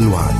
الوعد.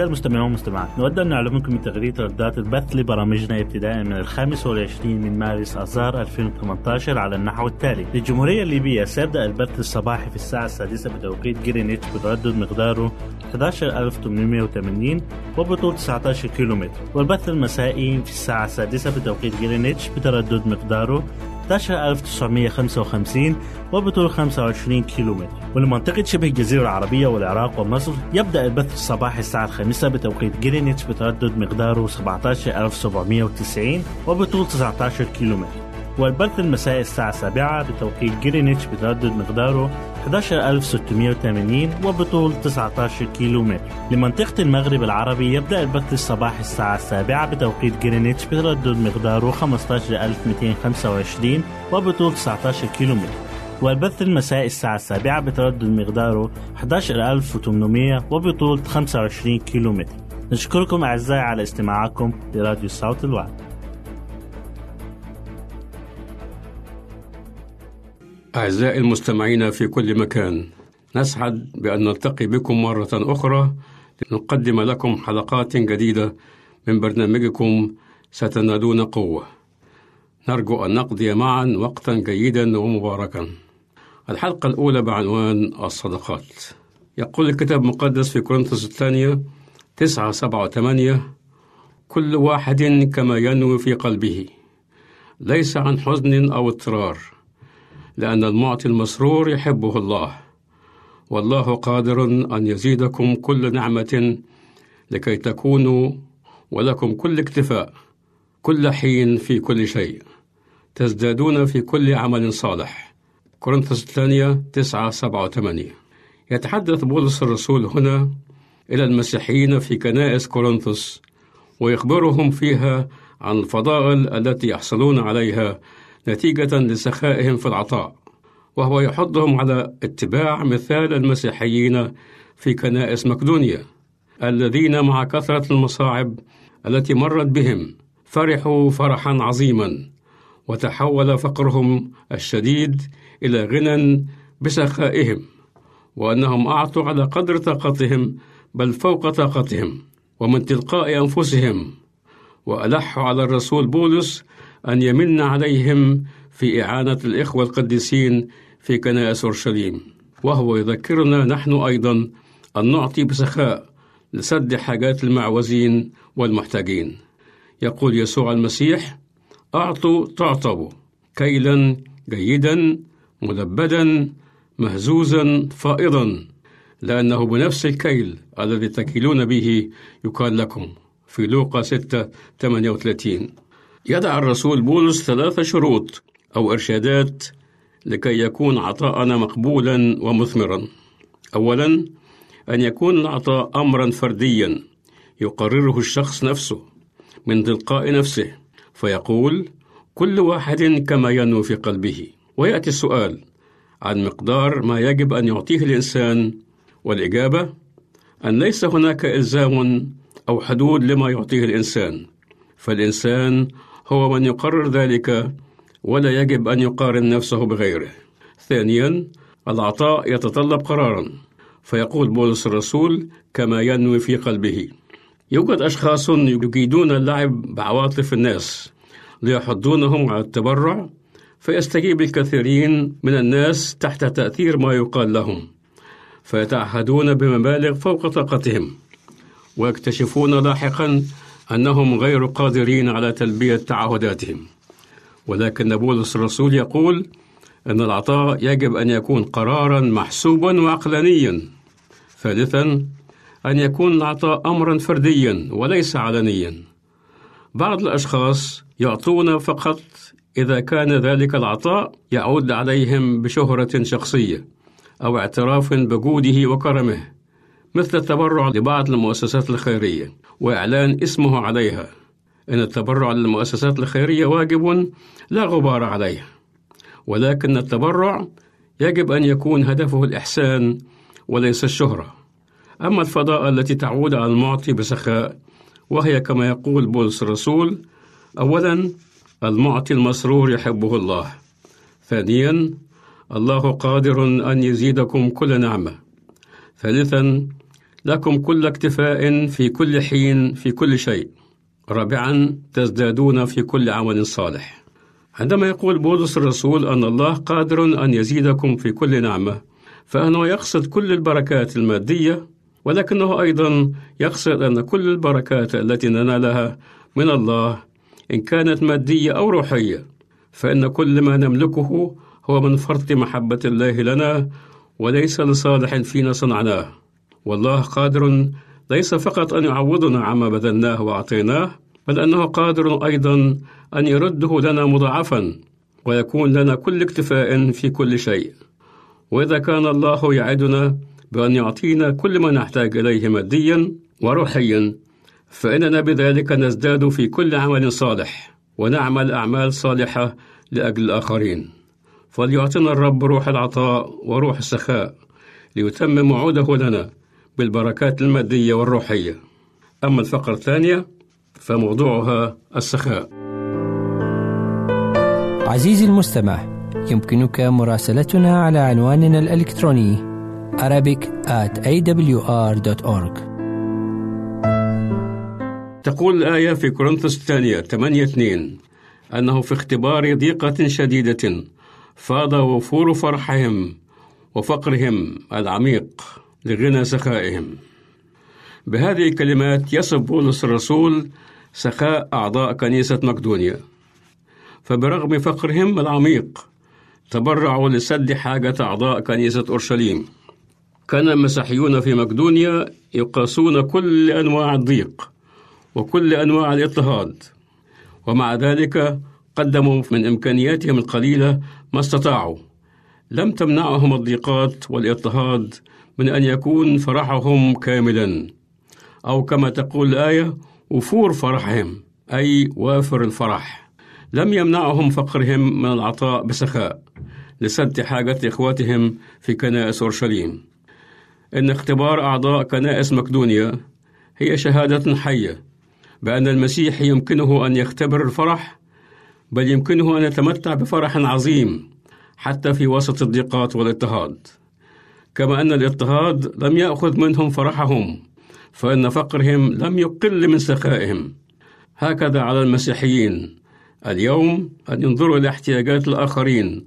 أعزائي المستمعين والمستمعات نود أن نعلمكم بتغيير ترددات البث لبرامجنا ابتداء من الخامس والعشرين من مارس آذار 2018 على النحو التالي. للجمهورية الليبية سيبدأ البث الصباحي في الساعة السادسة بتوقيت جرينتش بتردد مقداره 11880 وبطول 19 كيلومتر. والبث المسائي في الساعة السادسة بتوقيت جرينتش بتردد مقداره 11955 وبطول 25 كيلومتر. ولمنطقة شبه الجزيرة العربية والعراق ومصر يبدأ البث الصباحي الساعة الخامسة بتوقيت جرينتش بتردد مقداره 17790 وبطول 19 كيلومتر. والبث المسائي الساعة السابعة بتوقيت جرينتش بتردد مقداره 11680 وبطول 19 كيلو متر لمنطقة المغرب العربي يبدأ البث الصباحي الساعة السابعة بتوقيت جرينتش بتردد مقداره 15225 وبطول 19 كيلو متر والبث المسائي الساعة السابعة بتردد مقداره 11800 وبطول 25 كيلو متر نشكركم أعزائي على استماعكم لراديو صوت الوعد. أعزائي المستمعين في كل مكان نسعد بأن نلتقي بكم مرة أخرى لنقدم لكم حلقات جديدة من برنامجكم ستنالون قوة. نرجو أن نقضي معا وقتا جيدا ومباركا. الحلقة الأولى بعنوان الصدقات. يقول الكتاب المقدس في كورنثوس الثانية تسعة سبعة وثمانية كل واحد كما ينوي في قلبه ليس عن حزن أو اضطرار. لأن المعطي المسرور يحبه الله. والله قادر أن يزيدكم كل نعمة لكي تكونوا ولكم كل اكتفاء كل حين في كل شيء. تزدادون في كل عمل صالح. كورنثوس الثانية تسعة سبعة وثمانية. يتحدث بولس الرسول هنا إلى المسيحيين في كنائس كورنثوس ويخبرهم فيها عن الفضائل التي يحصلون عليها نتيجة لسخائهم في العطاء وهو يحضهم على اتباع مثال المسيحيين في كنائس مقدونيا الذين مع كثرة المصاعب التي مرت بهم فرحوا فرحا عظيما وتحول فقرهم الشديد إلى غنى بسخائهم وأنهم أعطوا على قدر طاقتهم بل فوق طاقتهم ومن تلقاء أنفسهم وألحوا على الرسول بولس أن يمن عليهم في إعانة الإخوة القديسين في كنائس أورشليم. وهو يذكرنا نحن أيضا أن نعطي بسخاء لسد حاجات المعوزين والمحتاجين. يقول يسوع المسيح أعطوا تعطوا كيلا جيدا ملبدا مهزوزا فائضا لأنه بنفس الكيل الذي تكيلون به يقال لكم. في لوقا 6 38 يدع الرسول بولس ثلاث شروط أو إرشادات لكي يكون عطاءنا مقبولا ومثمرا. أولا أن يكون العطاء أمرا فرديا يقرره الشخص نفسه من تلقاء نفسه فيقول كل واحد كما ينوي في قلبه ويأتي السؤال عن مقدار ما يجب أن يعطيه الإنسان والإجابة أن ليس هناك إلزام أو حدود لما يعطيه الإنسان فالإنسان هو من يقرر ذلك ولا يجب أن يقارن نفسه بغيره. ثانيا العطاء يتطلب قرارا فيقول بولس الرسول كما ينوي في قلبه. يوجد أشخاص يجيدون اللعب بعواطف الناس ليحضونهم على التبرع فيستجيب الكثيرين من الناس تحت تأثير ما يقال لهم فيتعهدون بمبالغ فوق طاقتهم ويكتشفون لاحقا أنهم غير قادرين على تلبية تعهداتهم. ولكن بولس الرسول يقول أن العطاء يجب أن يكون قرارا محسوبا وعقلانيا. ثالثا أن يكون العطاء أمرا فرديا وليس علنيا. بعض الأشخاص يعطون فقط إذا كان ذلك العطاء يعود عليهم بشهرة شخصية أو اعتراف بجوده وكرمه. مثل التبرع لبعض المؤسسات الخيرية وإعلان اسمه عليها. إن التبرع للمؤسسات الخيرية واجب لا غبار عليه ولكن التبرع يجب أن يكون هدفه الإحسان وليس الشهرة. أما الفضاء التي تعود على المعطي بسخاء وهي كما يقول بولس الرسول أولا المعطي المسرور يحبه الله. ثانيا الله قادر أن يزيدكم كل نعمة. ثالثا لكم كل اكتفاء في كل حين في كل شيء. رابعا تزدادون في كل عمل صالح. عندما يقول بولس الرسول أن الله قادر أن يزيدكم في كل نعمة فإنه يقصد كل البركات المادية ولكنه أيضا يقصد أن كل البركات التي ننالها من الله إن كانت مادية أو روحية فإن كل ما نملكه هو من فرط محبة الله لنا وليس لصالح فينا صنعناه. والله قادر ليس فقط أن يعوضنا عما بذلناه وأعطيناه بل أنه قادر أيضا أن يرده لنا مضاعفا ويكون لنا كل اكتفاء في كل شيء. وإذا كان الله يعدنا بأن يعطينا كل ما نحتاج إليه ماديا وروحيا فإننا بذلك نزداد في كل عمل صالح ونعمل أعمال صالحة لأجل الآخرين. فليعطنا الرب روح العطاء وروح السخاء ليتمم وعوده لنا. بالبركات المادية والروحية. أما الفقرة الثانية فموضوعها السخاء. عزيزي المستمع يمكنك مراسلتنا على عنواننا الإلكتروني Arabic at awr.org تقول الآية في كورنثوس الثانية 8 2 أنه في اختبار ضيقة شديدة فاض وفور فرحهم وفقرهم العميق. لغنى سخائهم. بهذه الكلمات يصف بولس الرسول سخاء أعضاء كنيسة مقدونيا. فبرغم فقرهم العميق تبرعوا لسد حاجة أعضاء كنيسة أورشليم. كان المسيحيون في مقدونيا يقاسون كل أنواع الضيق وكل أنواع الإضطهاد ومع ذلك قدموا من إمكانياتهم القليلة ما استطاعوا. لم تمنعهم الضيقات والإضطهاد من أن يكون فرحهم كاملا. أو كما تقول الآية وفور فرحهم أي وافر الفرح. لم يمنعهم فقرهم من العطاء بسخاء لسد حاجة إخواتهم في كنائس أورشليم. إن اختبار أعضاء كنائس مقدونيا هي شهادة حية بأن المسيح يمكنه أن يختبر الفرح بل يمكنه أن يتمتع بفرح عظيم حتى في وسط الضيقات والاضطهاد كما أن الاضطهاد لم يأخذ منهم فرحهم فإن فقرهم لم يقل من سخائهم. هكذا على المسيحيين. اليوم أن ينظروا إلى احتياجات الآخرين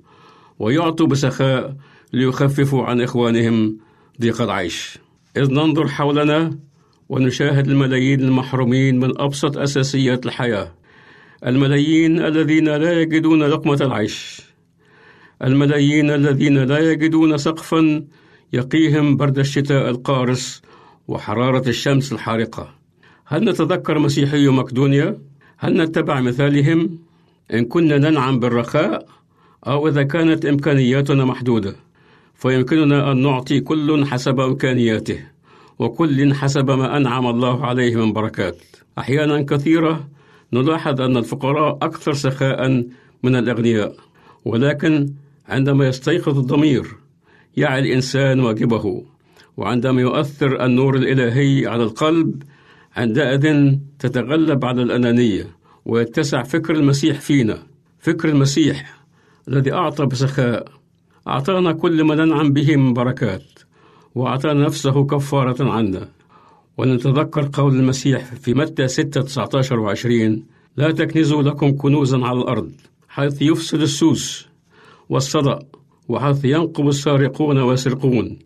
ويعطوا بسخاء ليخففوا عن إخوانهم ضيق العيش. إذ ننظر حولنا ونشاهد الملايين المحرومين من أبسط أساسيات الحياة. الملايين الذين لا يجدون لقمة العيش. الملايين الذين لا يجدون سقفا يقيهم برد الشتاء القارس وحرارة الشمس الحارقة هل نتذكر مسيحي مقدونيا؟ هل نتبع مثالهم؟ إن كنا ننعم بالرخاء أو إذا كانت إمكانياتنا محدودة فيمكننا أن نعطي كل حسب إمكانياته وكل حسب ما أنعم الله عليه من بركات أحيانا كثيرة نلاحظ أن الفقراء أكثر سخاء من الأغنياء ولكن عندما يستيقظ الضمير يعي الإنسان واجبه وعندما يؤثر النور الإلهي على القلب عندئذ تتغلب على الأنانية ويتسع فكر المسيح فينا. فكر المسيح الذي أعطى بسخاء أعطانا كل ما ننعم به من بركات وأعطانا نفسه كفارة عنا. ونتذكر قول المسيح في متى 6 19 و 20 لا تكنزوا لكم كنوزا على الأرض حيث يفسد السوس والصدأ وحيث ينقب السارقون ويسرقون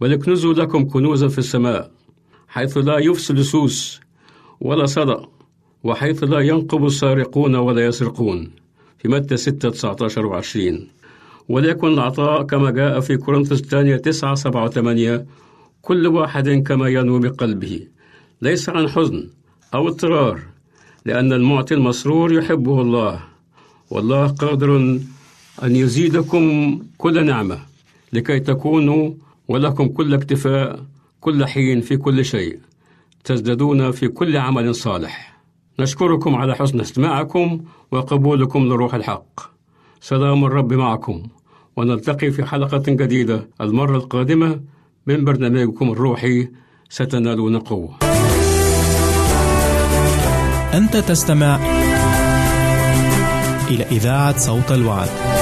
بل اكنزوا لكم كنوزا في السماء حيث لا يفسد سوس ولا صدأ وحيث لا ينقب السارقون ولا يسرقون في متى 6 19 و 20 وليكن العطاء كما جاء في كورنثوس الثانية 9 7 8 كل واحد كما ينوي بقلبه ليس عن حزن أو اضطرار لأن المعطي المسرور يحبه الله والله قادر أن يزيدكم كل نعمة لكي تكونوا ولكم كل اكتفاء كل حين في كل شيء تزدادون في كل عمل صالح. نشكركم على حسن استماعكم وقبولكم لروح الحق. سلام الرب معكم. ونلتقي في حلقة جديدة المرة القادمة من برنامجكم الروحي ستنالون قوة. أنت تستمع إلى إذاعة صوت الوعد.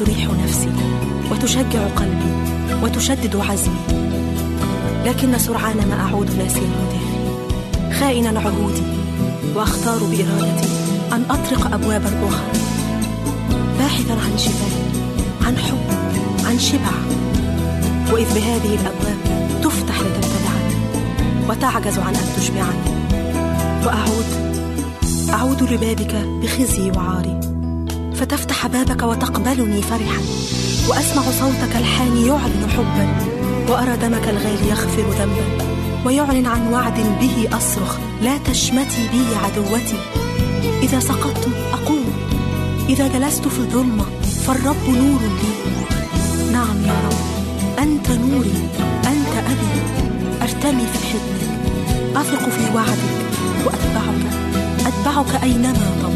تريح نفسي وتشجع قلبي وتشدد عزمي. لكن سرعان ما أعود ناسيا هدافي خائنا عهودي وأختار بإرادتي أن أطرق أبوابا أخرى باحثا عن شفاء عن حب عن شبع. وإذ بهذه الأبواب تفتح لتبتلعني وتعجز عن أن تشبعني. وأعود أعود لبابك بخزي وعاري. فتفتح بابك وتقبلني فرحا. وأسمع صوتك الحاني يعلن حبا. وأرى دمك الغالي يغفر ذنبا. ويعلن عن وعد به أصرخ. لا تشمتي بي عدوتي. إذا سقطت أقوم. إذا جلست في الظلمة فالرب نور لي. نعم يا رب. أنت نوري. أنت أبي. أرتمي في حضنك. اثق في وعدك. وأتبعك. أتبعك أينما تمضي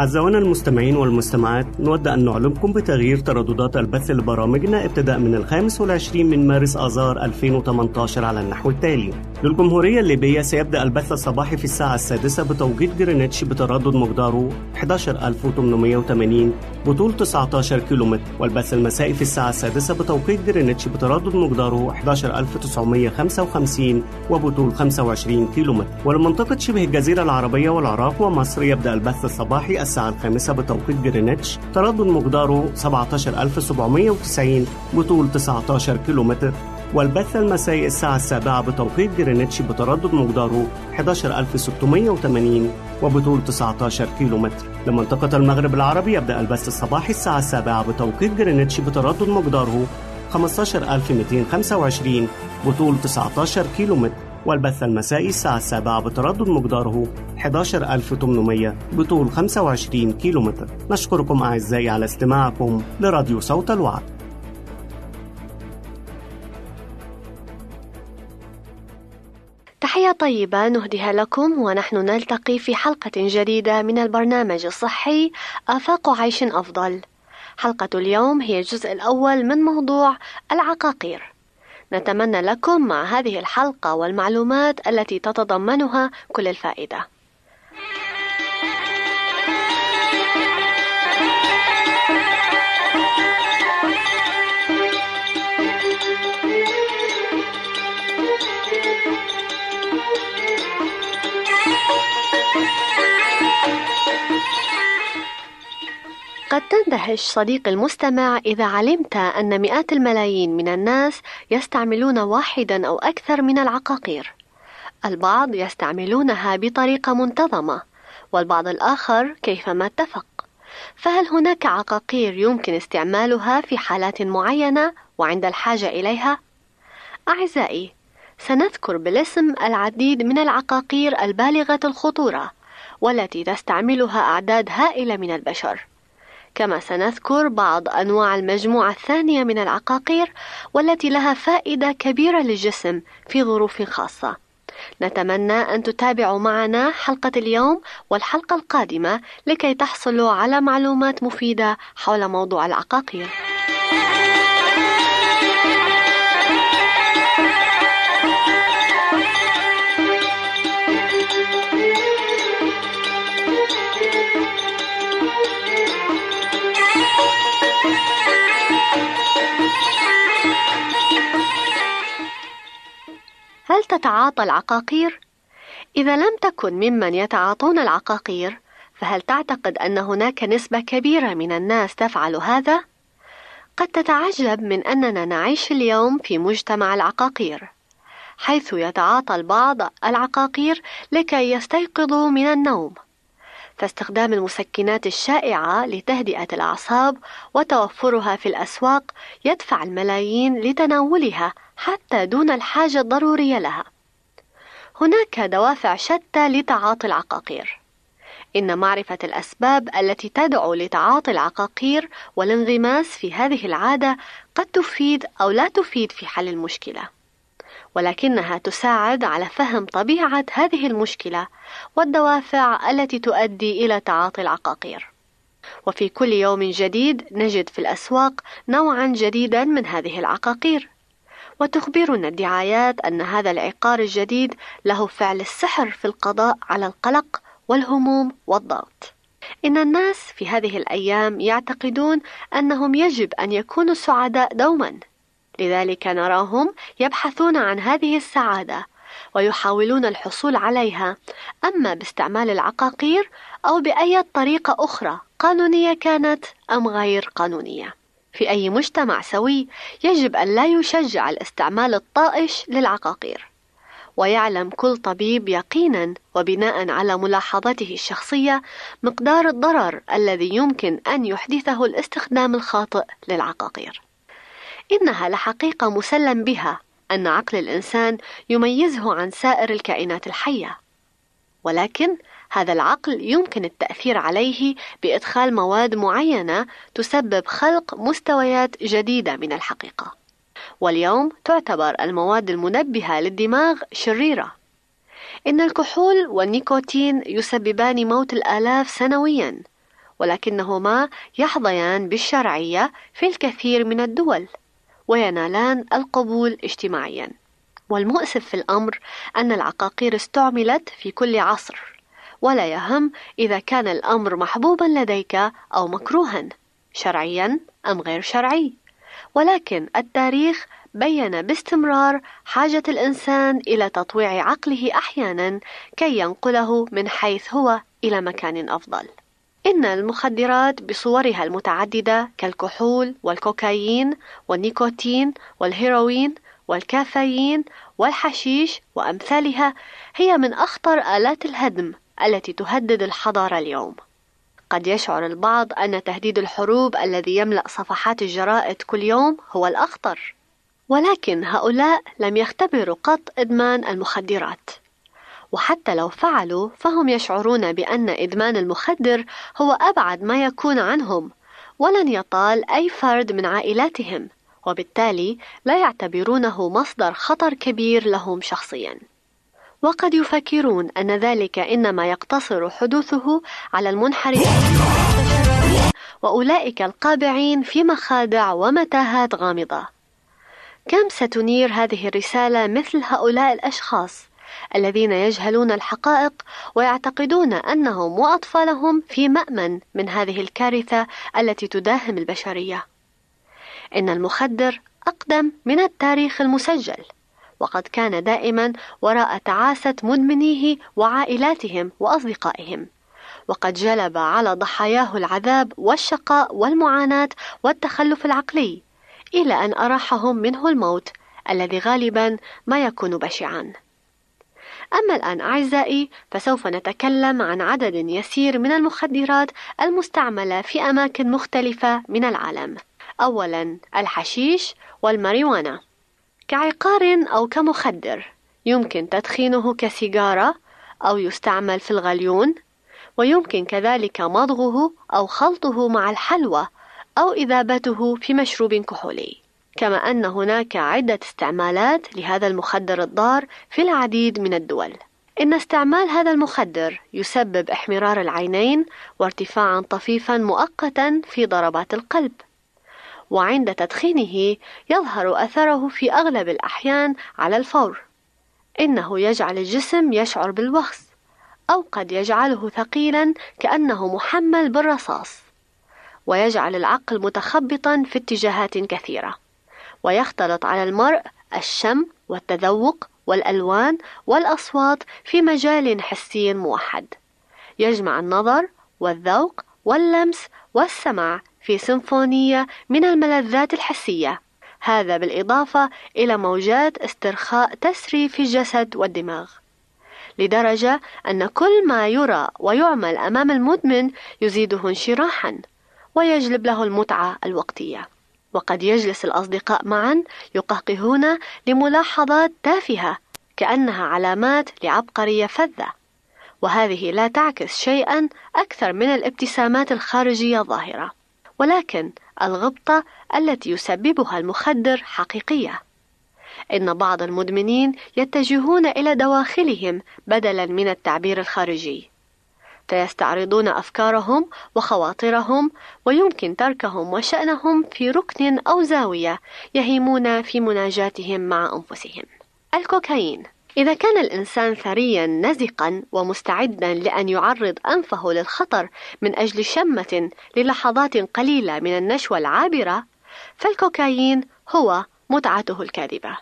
أعزائنا المستمعين والمستمعات نود أن نعلمكم بتغيير ترددات البث لبرامجنا ابتداء من الخامس والعشرين من مارس آذار 2018 على النحو التالي. للجمهورية الليبية سيبدأ البث الصباحي في الساعة السادسة بتوقيت جرينتش بتردد مقداره 11880 بطول 19 كيلومتر والبث المسائي في الساعة السادسة بتوقيت جرينتش بتردد مقداره 11955 وبطول 25 كيلومتر. ولمنطقة شبه الجزيرة العربية والعراق ومصر يبدأ البث الصباحي الساعة الخامسة بتوقيت جرينتش تردد مقداره 17790 بطول 19 كيلومتر. والبث المسائي الساعة السابعة بتوقيت جرينتش بتردد مقداره 11680 وبطول 19 كيلومتر. لمنطقة المغرب العربي يبدأ البث الصباحي الساعة السابعة بتوقيت جرينتش بتردد مقداره 15225 بطول 19 كيلومتر. والبث المسائي الساعة السابعة بتردد مقداره 11800 بطول 25 كيلومتر. نشكركم أعزائي على استماعكم لراديو صوت الوعد. تحية طيبة نهديها لكم ونحن نلتقي في حلقة جديدة من البرنامج الصحي آفاق عيش أفضل. حلقة اليوم هي الجزء الأول من موضوع العقاقير. نتمنى لكم مع هذه الحلقة والمعلومات التي تتضمنها كل الفائدة. قد تندهش صديقي المستمع إذا علمت أن مئات الملايين من الناس يستعملون واحدا أو أكثر من العقاقير. البعض يستعملونها بطريقة منتظمة، والبعض الآخر كيفما اتفق. فهل هناك عقاقير يمكن استعمالها في حالات معينة وعند الحاجة إليها؟ أعزائي، سنذكر بالاسم العديد من العقاقير البالغة الخطورة، والتي تستعملها أعداد هائلة من البشر. كما سنذكر بعض أنواع المجموعة الثانية من العقاقير والتي لها فائدة كبيرة للجسم في ظروف خاصة. نتمنى أن تتابعوا معنا حلقة اليوم والحلقة القادمة لكي تحصلوا على معلومات مفيدة حول موضوع العقاقير. هل تتعاطى العقاقير؟ إذا لم تكن ممن يتعاطون العقاقير، فهل تعتقد أن هناك نسبة كبيرة من الناس تفعل هذا؟ قد تتعجب من أننا نعيش اليوم في مجتمع العقاقير، حيث يتعاطى البعض العقاقير لكي يستيقظوا من النوم. فاستخدام المسكنات الشائعة لتهدئة الأعصاب وتوفرها في الأسواق يدفع الملايين لتناولها حتى دون الحاجة الضرورية لها. هناك دوافع شتى لتعاطي العقاقير. إن معرفة الأسباب التي تدعو لتعاطي العقاقير والانغماس في هذه العادة قد تفيد أو لا تفيد في حل المشكلة. ولكنها تساعد على فهم طبيعة هذه المشكلة والدوافع التي تؤدي إلى تعاطي العقاقير. وفي كل يوم جديد نجد في الأسواق نوعا جديدا من هذه العقاقير. وتخبرنا الدعايات أن هذا العقار الجديد له فعل السحر في القضاء على القلق والهموم والضغط. إن الناس في هذه الأيام يعتقدون أنهم يجب أن يكونوا سعداء دوما، لذلك نراهم يبحثون عن هذه السعادة ويحاولون الحصول عليها أما باستعمال العقاقير أو بأي طريقة أخرى قانونية كانت أم غير قانونية. في أي مجتمع سوي يجب أن لا يشجع الاستعمال الطائش للعقاقير ويعلم كل طبيب يقينا وبناء على ملاحظته الشخصية مقدار الضرر الذي يمكن أن يحدثه الاستخدام الخاطئ للعقاقير. إنها لحقيقة مسلم بها أن عقل الإنسان يميزه عن سائر الكائنات الحية، ولكن هذا العقل يمكن التأثير عليه بإدخال مواد معينة تسبب خلق مستويات جديدة من الحقيقة. واليوم تعتبر المواد المنبهة للدماغ شريرة. إن الكحول والنيكوتين يسببان موت الآلاف سنويًا، ولكنهما يحظيان بالشرعية في الكثير من الدول، وينالان القبول اجتماعيًا. والمؤسف في الأمر أن العقاقير استعملت في كل عصر ولا يهم إذا كان الأمر محبوبا لديك أو مكروها شرعيا أم غير شرعي ولكن التاريخ بين باستمرار حاجة الإنسان إلى تطويع عقله أحيانا كي ينقله من حيث هو إلى مكان أفضل. إن المخدرات بصورها المتعددة كالكحول والكوكايين والنيكوتين والهيروين والكافيين والحشيش وأمثالها هي من أخطر آلات الهدم التي تهدد الحضارة اليوم. قد يشعر البعض أن تهديد الحروب الذي يملأ صفحات الجرائد كل يوم هو الأخطر، ولكن هؤلاء لم يختبروا قط إدمان المخدرات. وحتى لو فعلوا فهم يشعرون بأن إدمان المخدر هو أبعد ما يكون عنهم، ولن يطال أي فرد من عائلاتهم، وبالتالي لا يعتبرونه مصدر خطر كبير لهم شخصيًا. وقد يفكرون أن ذلك إنما يقتصر حدوثه على المنحرفين وأولئك القابعين في مخادع ومتاهات غامضة. كم ستنير هذه الرسالة مثل هؤلاء الأشخاص الذين يجهلون الحقائق ويعتقدون أنهم وأطفالهم في مأمن من هذه الكارثة التي تداهم البشرية. إن المخدر أقدم من التاريخ المسجل. وقد كان دائما وراء تعاسة مدمنيه وعائلاتهم وأصدقائهم وقد جلب على ضحاياه العذاب والشقاء والمعاناة والتخلف العقلي إلى أن أراحهم منه الموت الذي غالبا ما يكون بشعا أما الآن أعزائي فسوف نتكلم عن عدد يسير من المخدرات المستعملة في أماكن مختلفة من العالم. أولاً الحشيش والماريوانا. كعقار أو كمخدر يمكن تدخينه كسيجارة أو يستعمل في الغليون ويمكن كذلك مضغه أو خلطه مع الحلوى أو إذابته في مشروب كحولي. كما أن هناك عدة استعمالات لهذا المخدر الضار في العديد من الدول. إن استعمال هذا المخدر يسبب احمرار العينين وارتفاعا طفيفا مؤقتا في ضربات القلب. وعند تدخينه يظهر أثره في أغلب الأحيان على الفور. إنه يجعل الجسم يشعر بالوخز، أو قد يجعله ثقيلا كأنه محمل بالرصاص، ويجعل العقل متخبطا في اتجاهات كثيرة. ويختلط على المرء الشم والتذوق والألوان والأصوات في مجال حسي موحد يجمع النظر والذوق واللمس والسمع في سيمفونية من الملذات الحسية. هذا بالإضافة إلى موجات استرخاء تسري في الجسد والدماغ. لدرجة أن كل ما يرى ويعمل أمام المدمن يزيده انشراحا ويجلب له المتعة الوقتية. وقد يجلس الأصدقاء معا يقهقهون لملاحظات تافهة كأنها علامات لعبقرية فذة. وهذه لا تعكس شيئا أكثر من الابتسامات الخارجية الظاهرة. ولكن الغبطة التي يسببها المخدر حقيقية. إن بعض المدمنين يتجهون إلى دواخلهم بدلا من التعبير الخارجي. فيستعرضون أفكارهم وخواطرهم ويمكن تركهم وشأنهم في ركن أو زاوية يهيمون في مناجاتهم مع أنفسهم. الكوكايين. إذا كان الإنسان ثريا نزقا ومستعدا لأن يعرض أنفه للخطر من أجل شمة للحظات قليلة من النشوة العابرة، فالكوكايين هو متعته الكاذبة.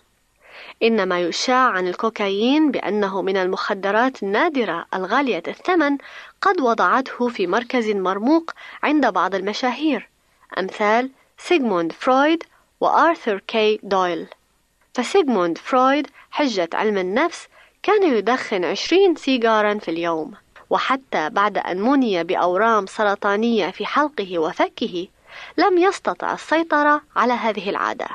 إن ما يشاع عن الكوكايين بأنه من المخدرات النادرة الغالية الثمن قد وضعته في مركز مرموق عند بعض المشاهير أمثال سيغموند فرويد وآرثر كي دويل فسيغموند فرويد حجة علم النفس كان يدخن عشرين سيجارا في اليوم. وحتى بعد أن مني بأورام سرطانية في حلقه وفكه لم يستطع السيطرة على هذه العادة.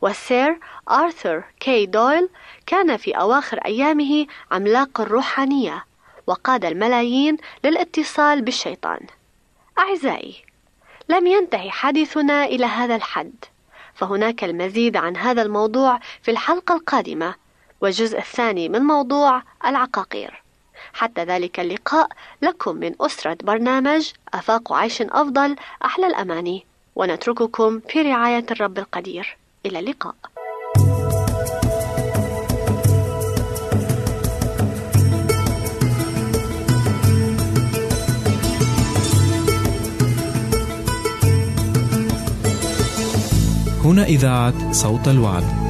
والسير آرثر كي دويل كان في أواخر أيامه عملاق الروحانية وقاد الملايين للاتصال بالشيطان. أعزائي لم ينتهي حديثنا إلى هذا الحد. فهناك المزيد عن هذا الموضوع في الحلقة القادمة والجزء الثاني من موضوع العقاقير. حتى ذلك اللقاء لكم من أسرة برنامج أفاق عيش أفضل أحلى الأماني ونترككم في رعاية الرب القدير. إلى اللقاء. هنا إذاعة صوت الوعد.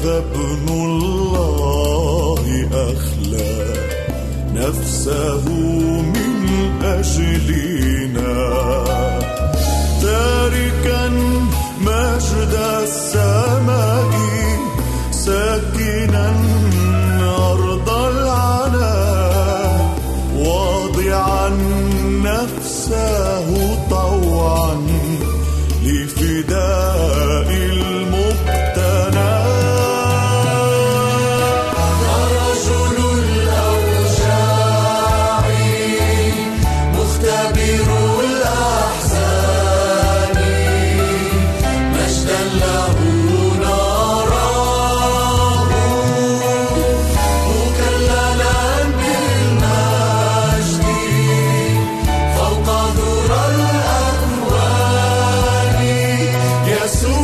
هذا ابن الله أخلى نفسه من أجلنا. تاركا مجد السماء ساكنا Jesús.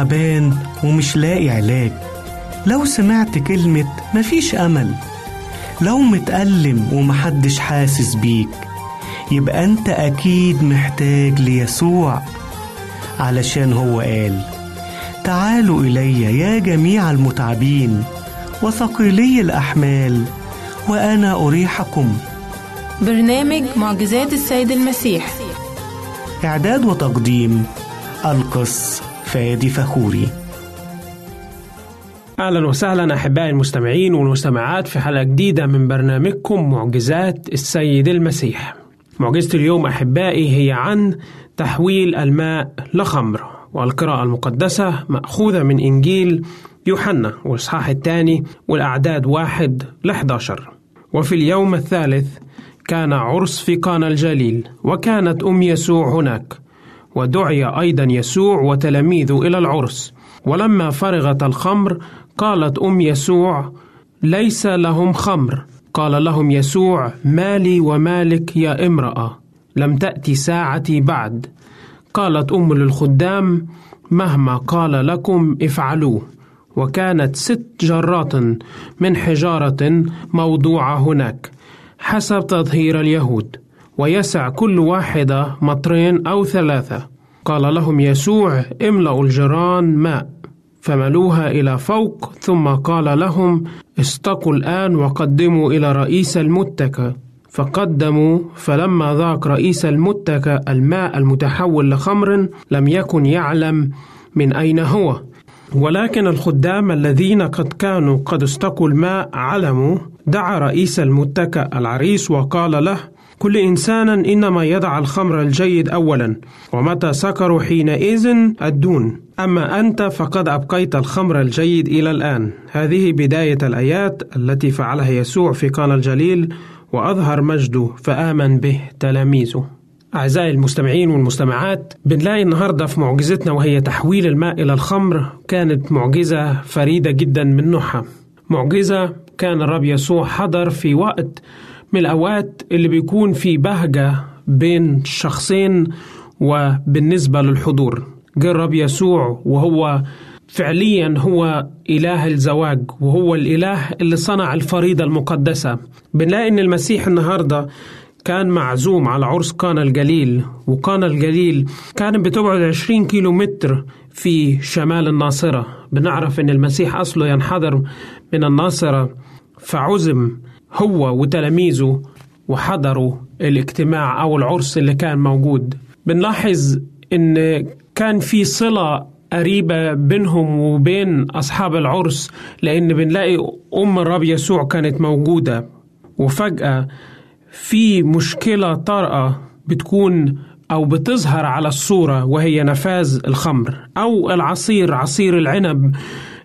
تعبان ومش لاقي علاج. لو سمعت كلمة مفيش أمل. لو متألم ومحدش حاسس بيك يبقى أنت أكيد محتاج ليسوع. علشان هو قال تعالوا إلي يا جميع المتعبين وثقيلي الأحمال وأنا أريحكم. برنامج معجزات السيد المسيح. إعداد وتقديم القس. فادي فخوري. أهلا وسهلا أحبائي المستمعين والمستمعات في حلقة جديدة من برنامجكم معجزات السيد المسيح. معجزة اليوم أحبائي هي عن تحويل الماء لخمر والقراءة المقدسة مأخوذة من إنجيل يوحنا والإصحاح الثاني والأعداد واحد لحداشر. وفي اليوم الثالث كان عرس في قانا الجليل وكانت أم يسوع هناك. ودعي أيضا يسوع وتلاميذه إلى العرس. ولما فرغت الخمر قالت أم يسوع ليس لهم خمر. قال لهم يسوع مالي ومالك يا امرأة لم تأتي ساعتي بعد. قالت أم للخدام مهما قال لكم افعلوه. وكانت ست جرات من حجارة موضوعة هناك حسب تطهير اليهود. ويسع كل واحدة مطرين أو ثلاثة. قال لهم يسوع املأوا الجران ماء فملوها إلى فوق ثم قال لهم استقوا الآن وقدموا إلى رئيس المتكة فقدموا فلما ذاق رئيس المتكة الماء المتحول لخمر لم يكن يعلم من أين هو. ولكن الخدام الذين قد كانوا قد استقوا الماء علموا. دعا رئيس المتكة العريس وقال له كل إنسان إنما يدع الخمر الجيد أولا ومتى سكروا حينئذ الدون. أما أنت فقد أبقيت الخمر الجيد إلى الآن. هذه بداية الآيات التي فعلها يسوع في قانا الجليل وأظهر مجده فآمن به تلاميذه. أعزائي المستمعين والمستمعات بنلاقي النهاردة في معجزتنا وهي تحويل الماء إلى الخمر كانت معجزة فريدة جدا من نوعها معجزة كان الرب يسوع حضر في وقت من الأوقات اللي بيكون في بهجة بين شخصين وبالنسبة للحضور. جه الرب يسوع وهو فعليا هو إله الزواج وهو الإله اللي صنع الفريضة المقدسة. بنلاقي إن المسيح النهاردة كان معزوم على عرس قانا الجليل وقانا الجليل كانت بتبعد 20 كيلو متر في شمال الناصرة. بنعرف إن المسيح أصله ينحدر من الناصرة فعزم هو وتلاميذه وحضروا الاجتماع أو العرس اللي كان موجود. بنلاحظ إن كان في صلة قريبة بينهم وبين أصحاب العرس لأن بنلاقي أم الرب يسوع كانت موجودة. وفجأة في مشكلة طارئة بتكون أو بتظهر على الصورة وهي نفاذ الخمر أو العصير عصير العنب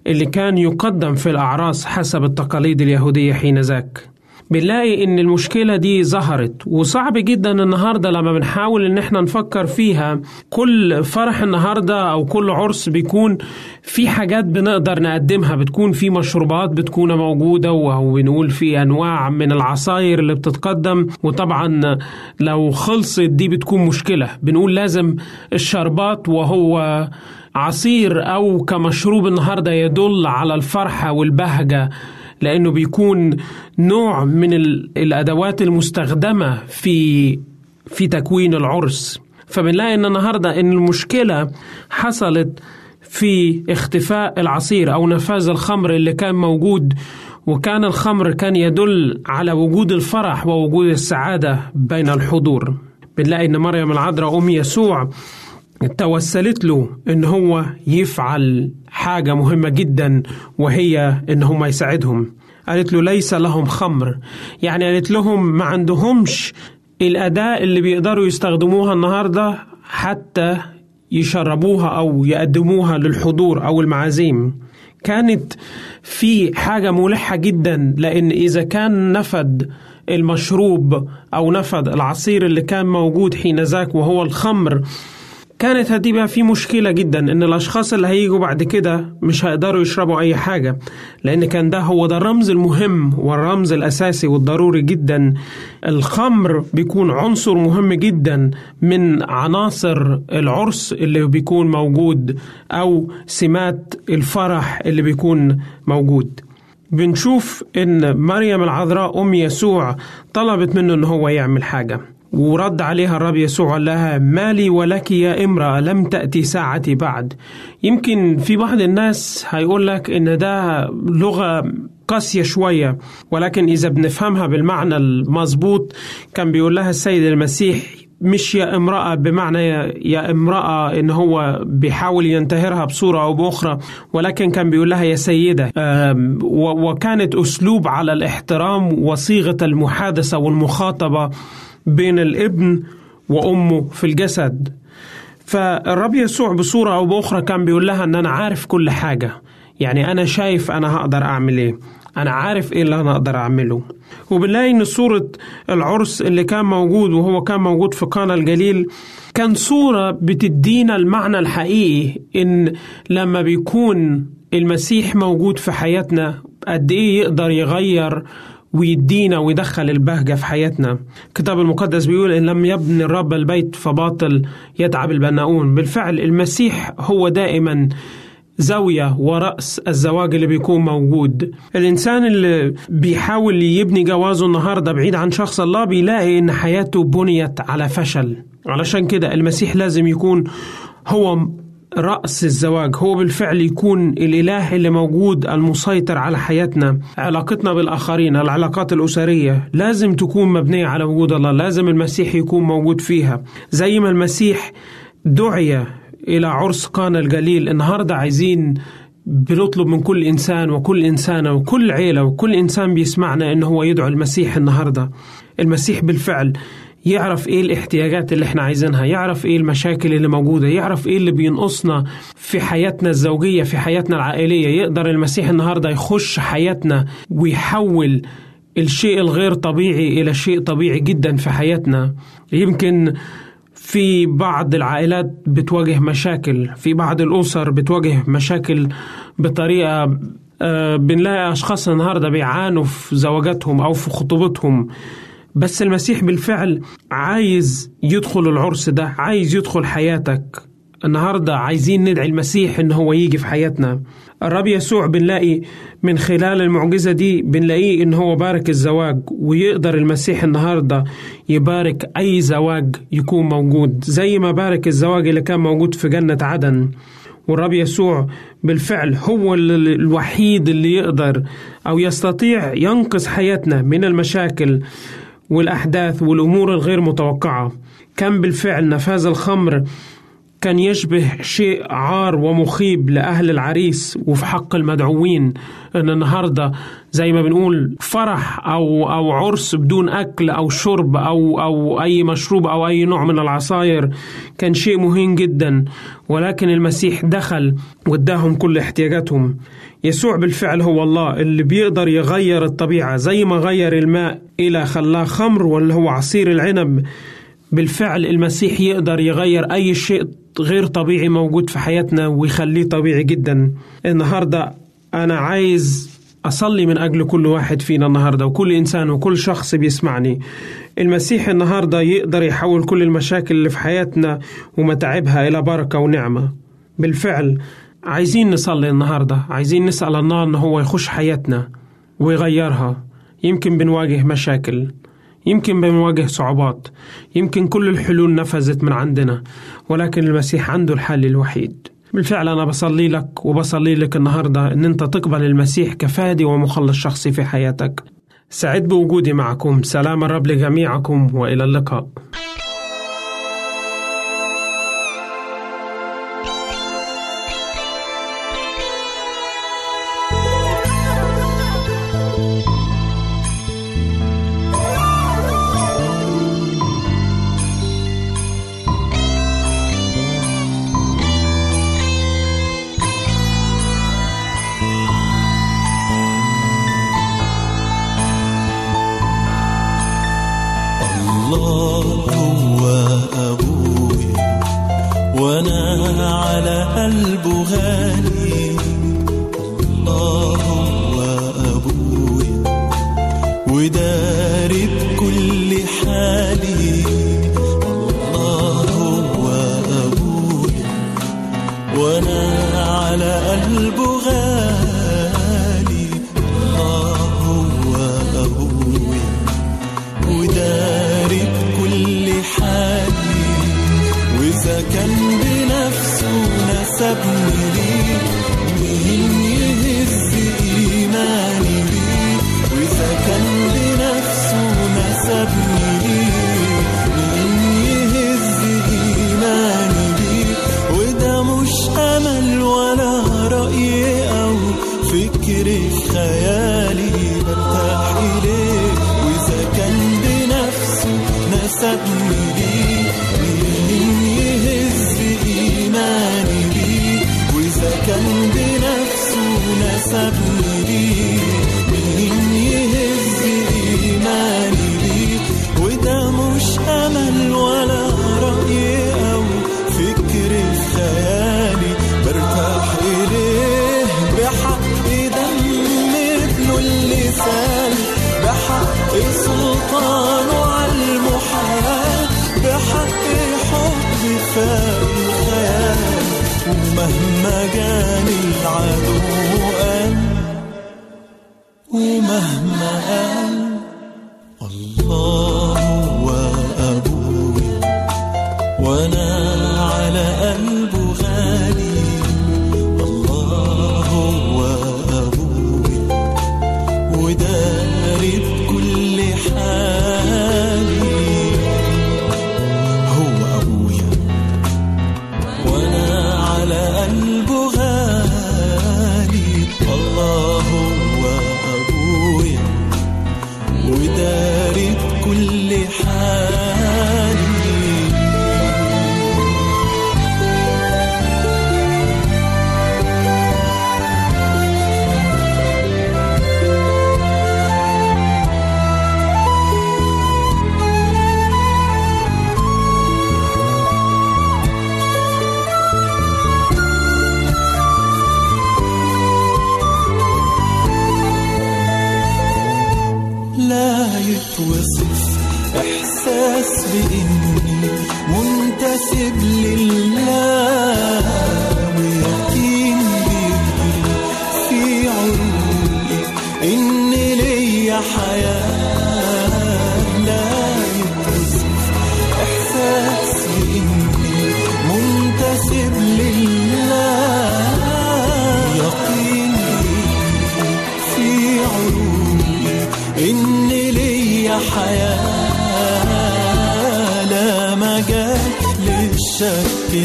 اللي كان يقدم في الأعراس حسب التقاليد اليهودية حين ذاك. بنلاقي إن المشكلة دي ظهرت. وصعب جدا النهاردة لما بنحاول إن إحنا نفكر فيها. كل فرح النهاردة أو كل عرس بيكون في حاجات بنقدر نقدمها. بتكون في مشروبات بتكون موجودة وبنقول في أنواع من العصاير اللي بتتقدم. وطبعا لو خلصت دي بتكون مشكلة. بنقول لازم الشربات وهو عصير أو كمشروب النهارده يدل على الفرحة والبهجة. لأنه بيكون نوع من الأدوات المستخدمة في في تكوين العرس. فبنلاقي إن النهارده إن المشكلة حصلت في اختفاء العصير أو نفاذ الخمر اللي كان موجود وكان الخمر كان يدل على وجود الفرح ووجود السعادة بين الحضور. بنلاقي إن مريم العذراء أم يسوع توسلت له إن هو يفعل حاجة مهمة جدا وهي إن هم يساعدهم. قالت له ليس لهم خمر. يعني قالت لهم ما عندهمش الاداه اللي بيقدروا يستخدموها النهارده حتى يشربوها أو يقدموها للحضور أو المعازيم. كانت في حاجة ملحة جدا لأن إذا كان نفد المشروب أو نفد العصير اللي كان موجود حين ذاك وهو الخمر كانت هتبقى في مشكلة جدا إن الأشخاص اللي هيجوا بعد كده مش هيقدروا يشربوا أي حاجة لأن كان ده هو ده الرمز المهم والرمز الأساسي والضروري جدا. الخمر بيكون عنصر مهم جدا من عناصر العرس اللي بيكون موجود أو سمات الفرح اللي بيكون موجود. بنشوف إن مريم العذراء أم يسوع طلبت منه إن هو يعمل حاجة. ورد عليها الرب يسوع قال لها مالي ولك يا امرأة لم تأتي ساعتي بعد. يمكن في بعض الناس هيقول لك إن ده لغة قاسية شوية ولكن إذا بنفهمها بالمعنى المظبوط كان بيقول لها السيد المسيح مش يا امرأة بمعنى يا, امرأة إن هو بيحاول ينتهرها بصورة أو بأخرى ولكن كان بيقول لها يا سيدة. وكانت أسلوب على الاحترام وصيغة المحادثة والمخاطبة بين الابن وأمه في الجسد. فالرب يسوع بصورة أو بأخرى كان بيقول لها إن أنا عارف كل حاجة. يعني أنا شايف أنا هقدر أعمل إيه. أنا عارف إيه اللي أنا أقدر أعمله. وبنلاقي إن صورة العرس اللي كان موجود وهو كان موجود في قانا الجليل كان صورة بتدينا المعنى الحقيقي إن لما بيكون المسيح موجود في حياتنا قد إيه يقدر يغير ويدينا ويدخل البهجة في حياتنا. الكتاب المقدس بيقول إن لم يبني الرب البيت فباطل يتعب البناؤون. بالفعل المسيح هو دائما زاوية ورأس الزواج اللي بيكون موجود. الإنسان اللي بيحاول يبني جوازه النهاردة بعيد عن شخص الله بيلاقي إن حياته بنيت على فشل. علشان كده المسيح لازم يكون هو رأس الزواج. هو بالفعل يكون الإله اللي موجود المسيطر على حياتنا علاقتنا بالآخرين العلاقات الأسرية. لازم تكون مبنية على وجود الله لازم المسيح يكون موجود فيها. زي ما المسيح دعي إلى عرس قانا الجليل النهاردة عايزين بنطلب من كل إنسان وكل إنسانة وكل عيلة وكل إنسان بيسمعنا إن هو يدعو المسيح النهاردة. المسيح بالفعل يعرف إيه الاحتياجات اللي إحنا عايزينها يعرف إيه المشاكل اللي موجودة يعرف إيه اللي بينقصنا في حياتنا الزوجية في حياتنا العائلية. يقدر المسيح النهاردة يخش حياتنا ويحول الشيء الغير طبيعي إلى شيء طبيعي جدا في حياتنا. يمكن في بعض العائلات بتواجه مشاكل في بعض الأسر بتواجه مشاكل بطريقة آه، بنلاقي أشخاص النهاردة بيعانوا في زواجاتهم أو في خطوبتهم. بس المسيح بالفعل عايز يدخل العرس ده عايز يدخل حياتك. النهاردة عايزين ندعي المسيح إن هو يجي في حياتنا. الرب يسوع بنلاقي من خلال المعجزة دي بنلاقيه إن هو بارك الزواج ويقدر المسيح النهاردة يبارك أي زواج يكون موجود. زي ما بارك الزواج اللي كان موجود في جنة عدن. والرب يسوع بالفعل هو ال- الوحيد اللي يقدر أو يستطيع ينقذ حياتنا من المشاكل. والأحداث والأمور الغير متوقعة. كان بالفعل نفاذ الخمر كان يشبه شيء عار ومخيب لأهل العريس وفي حق المدعوين. إن النهاردة زي ما بنقول فرح أو أو عرس بدون أكل أو شرب أو أو أي مشروب أو أي نوع من العصاير كان شيء مهين جدا. ولكن المسيح دخل واداهم كل احتياجاتهم. يسوع بالفعل هو الله اللي بيقدر يغير الطبيعة زي ما غير الماء إلى خلاه خمر واللي هو عصير العنب. بالفعل المسيح يقدر يغير أي شيء غير طبيعي موجود في حياتنا ويخليه طبيعي جدا. النهاردة أنا عايز أصلي من أجل كل واحد فينا النهاردة وكل إنسان وكل شخص بيسمعني. المسيح النهاردة يقدر يحول كل المشاكل اللي في حياتنا ومتاعبها إلى بركة ونعمة. بالفعل عايزين نصلي النهاردة. عايزين نسأل الله أن هو يخش حياتنا ويغيرها. يمكن بنواجه مشاكل. يمكن بنواجه صعوبات. يمكن كل الحلول نفذت من عندنا. ولكن المسيح عنده الحل الوحيد. بالفعل أنا بصلي لك وبصلي لك النهاردة أن أنت تقبل المسيح كفادي ومخلص شخصي في حياتك. سعد بوجودي معكم. سلام الرب لجميعكم وإلى اللقاء.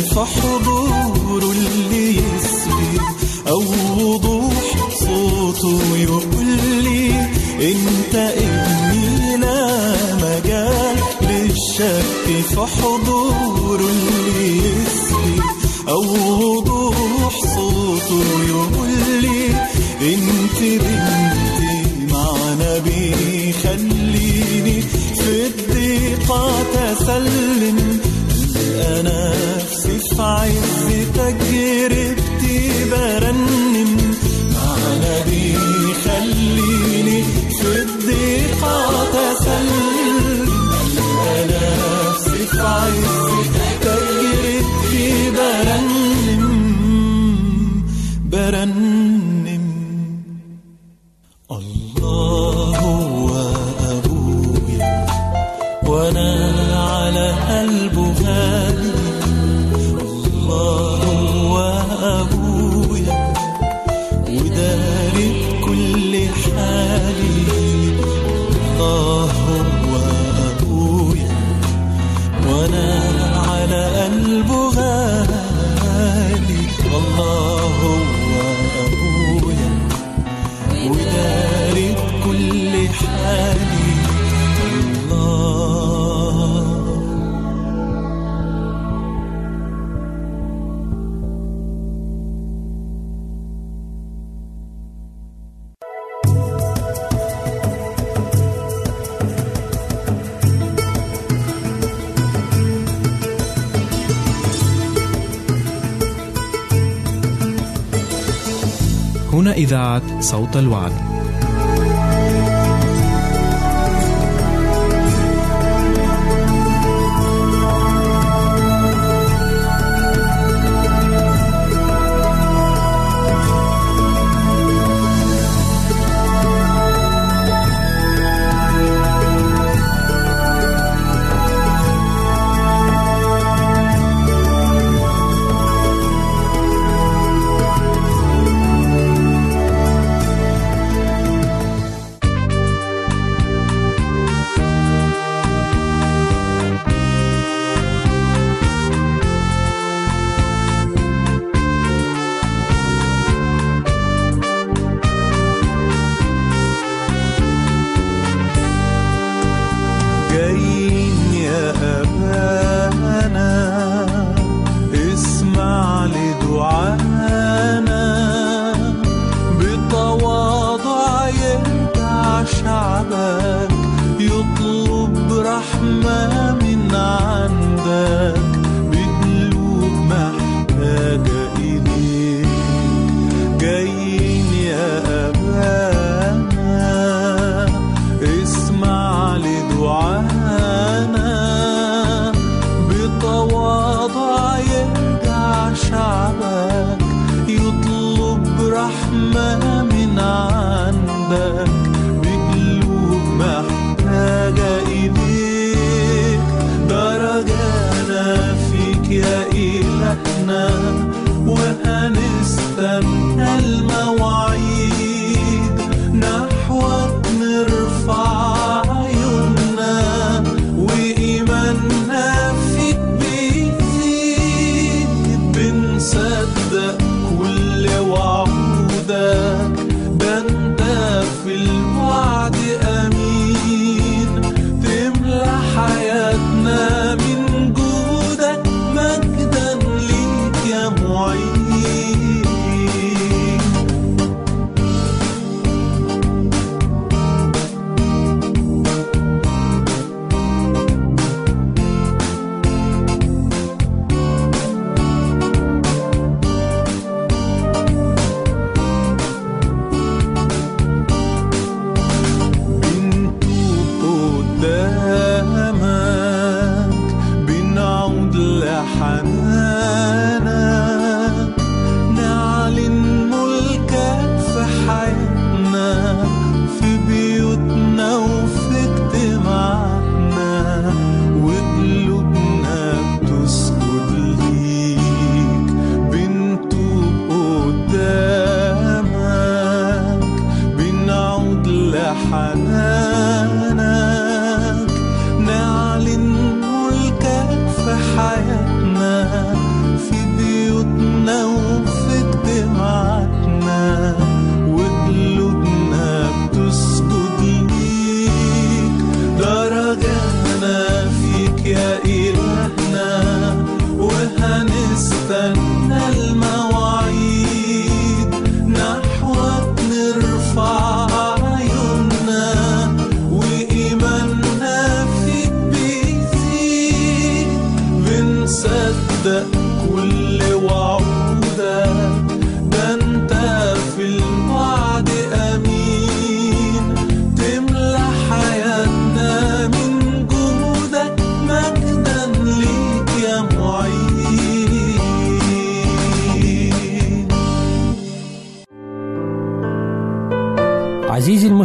للشك إذاعة صوت الوعد. يا إلهنا.